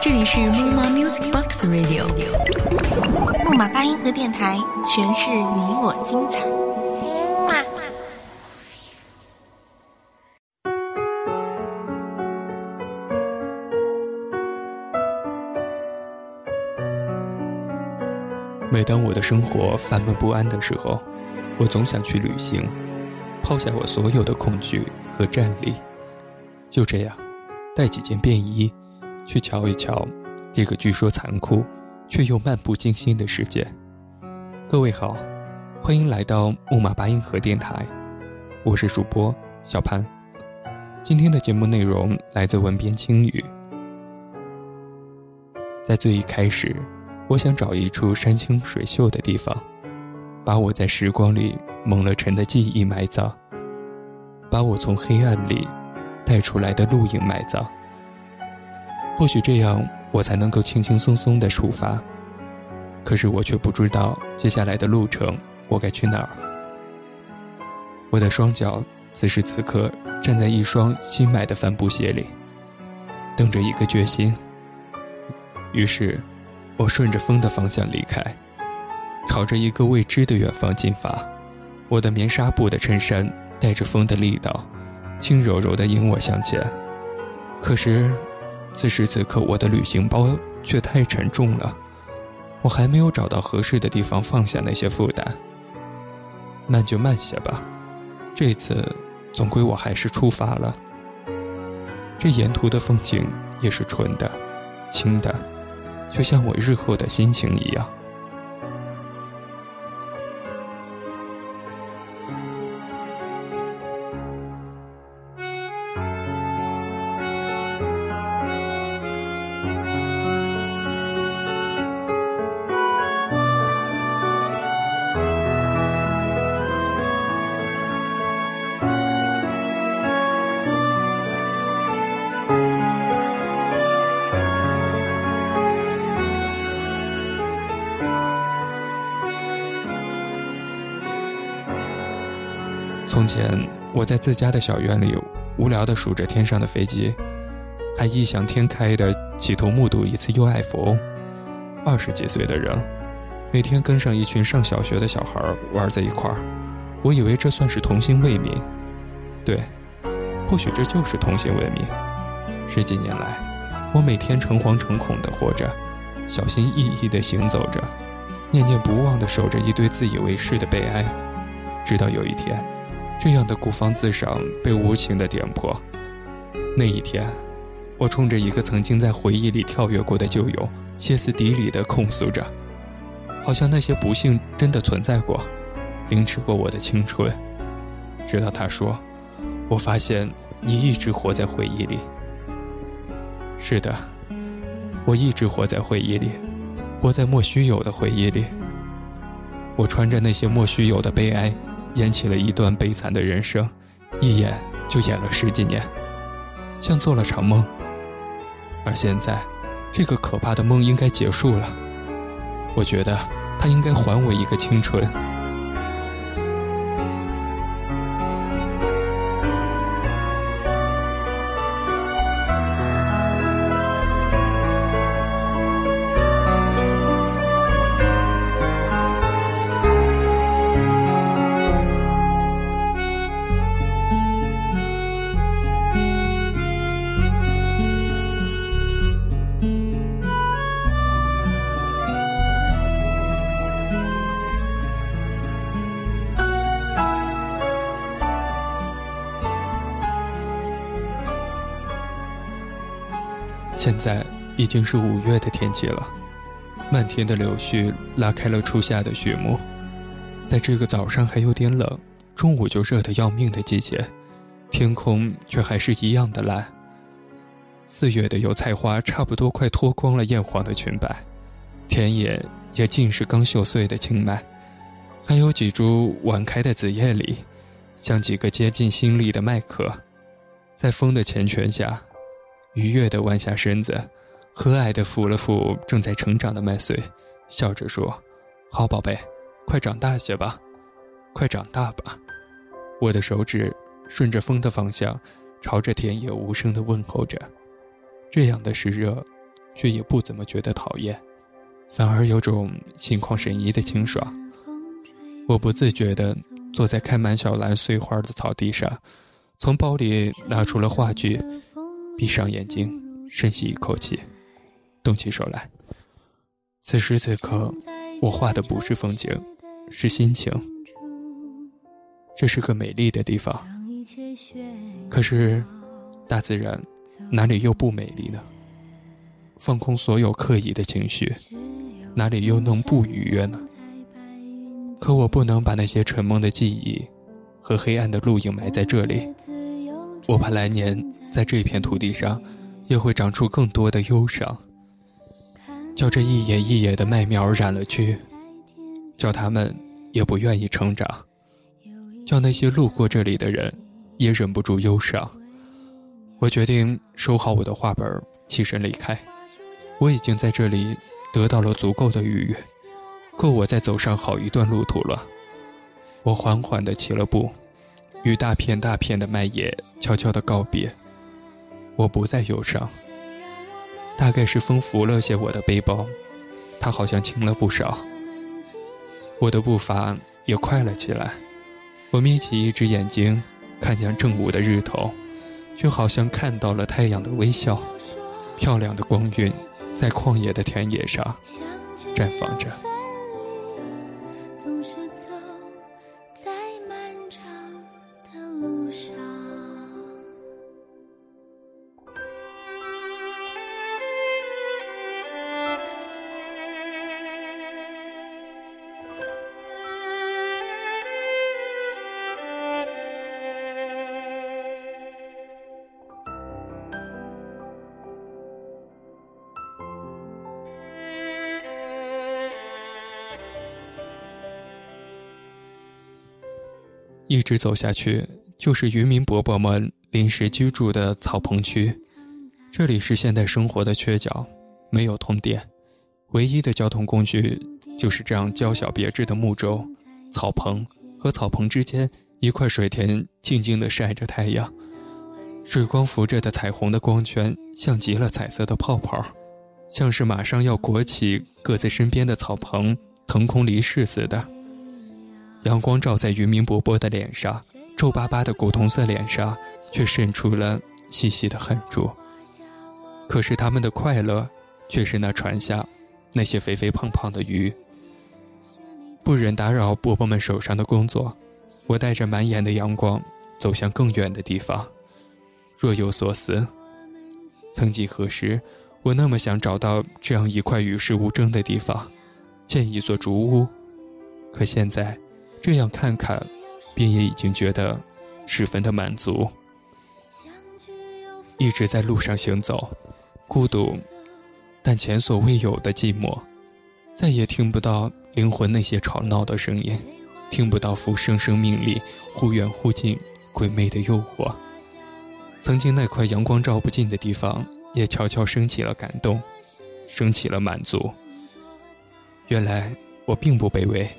这里是木马 Music Box Radio，木马八音盒电台，诠释你我精彩。每当我的生活烦闷不安的时候，我总想去旅行，抛下我所有的恐惧和战栗，就这样，带几件便衣，去瞧一瞧这个据说残酷却又漫不经心的世界。各位好，欢迎来到木马八音盒电台，我是主播小潘。今天的节目内容来自文编青雨，在最一开始。我想找一处山清水秀的地方，把我在时光里蒙了尘的记忆埋葬，把我从黑暗里带出来的路影埋葬。或许这样，我才能够轻轻松松的出发。可是我却不知道接下来的路程我该去哪儿。我的双脚此时此刻站在一双新买的帆布鞋里，等着一个决心。于是。我顺着风的方向离开，朝着一个未知的远方进发。我的棉纱布的衬衫带着风的力道，轻柔柔地引我向前。可是，此时此刻，我的旅行包却太沉重了。我还没有找到合适的地方放下那些负担。慢就慢些吧，这次总归我还是出发了。这沿途的风景也是纯的，轻的。就像我日后的心情一样。从前，我在自家的小院里无聊地数着天上的飞机，还异想天开地企图目睹一次 UFO。二十几岁的人，每天跟上一群上小学的小孩玩在一块儿，我以为这算是童心未泯。对，或许这就是童心未泯。十几年来，我每天诚惶诚恐地活着，小心翼翼地行走着，念念不忘地守着一堆自以为是的悲哀，直到有一天。这样的孤芳自赏被无情的点破。那一天，我冲着一个曾经在回忆里跳跃过的旧友，歇斯底里地控诉着，好像那些不幸真的存在过，凌迟过我的青春。直到他说：“我发现你一直活在回忆里。”是的，我一直活在回忆里，活在莫须有的回忆里。我穿着那些莫须有的悲哀。演起了一段悲惨的人生，一演就演了十几年，像做了场梦。而现在，这个可怕的梦应该结束了。我觉得，他应该还我一个青春。现在已经是五月的天气了，漫天的柳絮拉开了初夏的序幕。在这个早上还有点冷，中午就热得要命的季节，天空却还是一样的蓝。四月的油菜花差不多快脱光了艳黄的裙摆，田野也尽是刚秀穗的青麦，还有几株晚开的紫叶李，像几个接近心力的麦壳，在风的缱绻下。愉悦地弯下身子，和蔼地抚了抚正在成长的麦穗，笑着说：“好宝贝，快长大些吧，快长大吧。”我的手指顺着风的方向，朝着田野无声地问候着。这样的湿热，却也不怎么觉得讨厌，反而有种心旷神怡的清爽。我不自觉地坐在开满小兰碎花的草地上，从包里拿出了画具，闭上眼睛，深吸一口气，动起手来。此时此刻，我画的不是风景，是心情。这是个美丽的地方，可是，大自然哪里又不美丽呢？放空所有刻意的情绪，哪里又能不愉悦呢？可我不能把那些沉梦的记忆和黑暗的路影埋在这里，我怕来年在这片土地上，又会长出更多的忧伤。叫这一野一野的麦苗染了去，叫他们也不愿意成长，叫那些路过这里的人也忍不住忧伤。我决定收好我的画本，起身离开。我已经在这里得到了足够的愉悦，够我再走上好一段路途了。我缓缓地起了步，与大片大片的麦野悄悄地告别。我不再忧伤。大概是风拂了些我的背包，它好像轻了不少。我的步伐也快了起来。我眯起一只眼睛，看向正午的日头，却好像看到了太阳的微笑。漂亮的光晕，在旷野的田野上绽放着。一直走下去，就是渔民伯伯们临时居住的草棚区。这里是现代生活的缺角，没有通电，唯一的交通工具就是这样娇小别致的木舟。草棚和草棚之间一块水田，静静地晒着太阳，水光浮着的彩虹的光圈，像极了彩色的泡泡，像是马上要裹起各自身边的草棚，腾空离世似的。阳光照在渔民伯伯的脸上，皱巴巴的古铜色脸上却渗出了细细的汗珠。可是他们的快乐，却是那船下那些肥肥胖胖的鱼。不忍打扰伯伯们手上的工作，我带着满眼的阳光走向更远的地方。若有所思，曾几何时，我那么想找到这样一块与世无争的地方，建一座竹屋。可现在。这样看看，便也已经觉得十分的满足。一直在路上行走，孤独，但前所未有的寂寞。再也听不到灵魂那些吵闹的声音，听不到浮生生命里忽远忽近、鬼魅的诱惑。曾经那块阳光照不进的地方，也悄悄升起了感动，升起了满足。原来我并不卑微。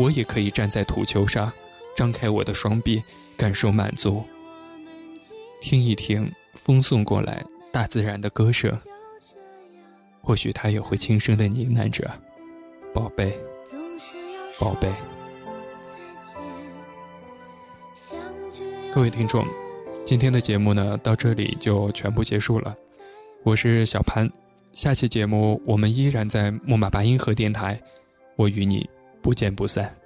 我也可以站在土丘上，张开我的双臂，感受满足。听一听风送过来大自然的歌声，或许他也会轻声的呢喃着：“宝贝，宝贝。”各位听众，今天的节目呢，到这里就全部结束了。我是小潘，下期节目我们依然在木马八音盒电台，我与你。不见不散。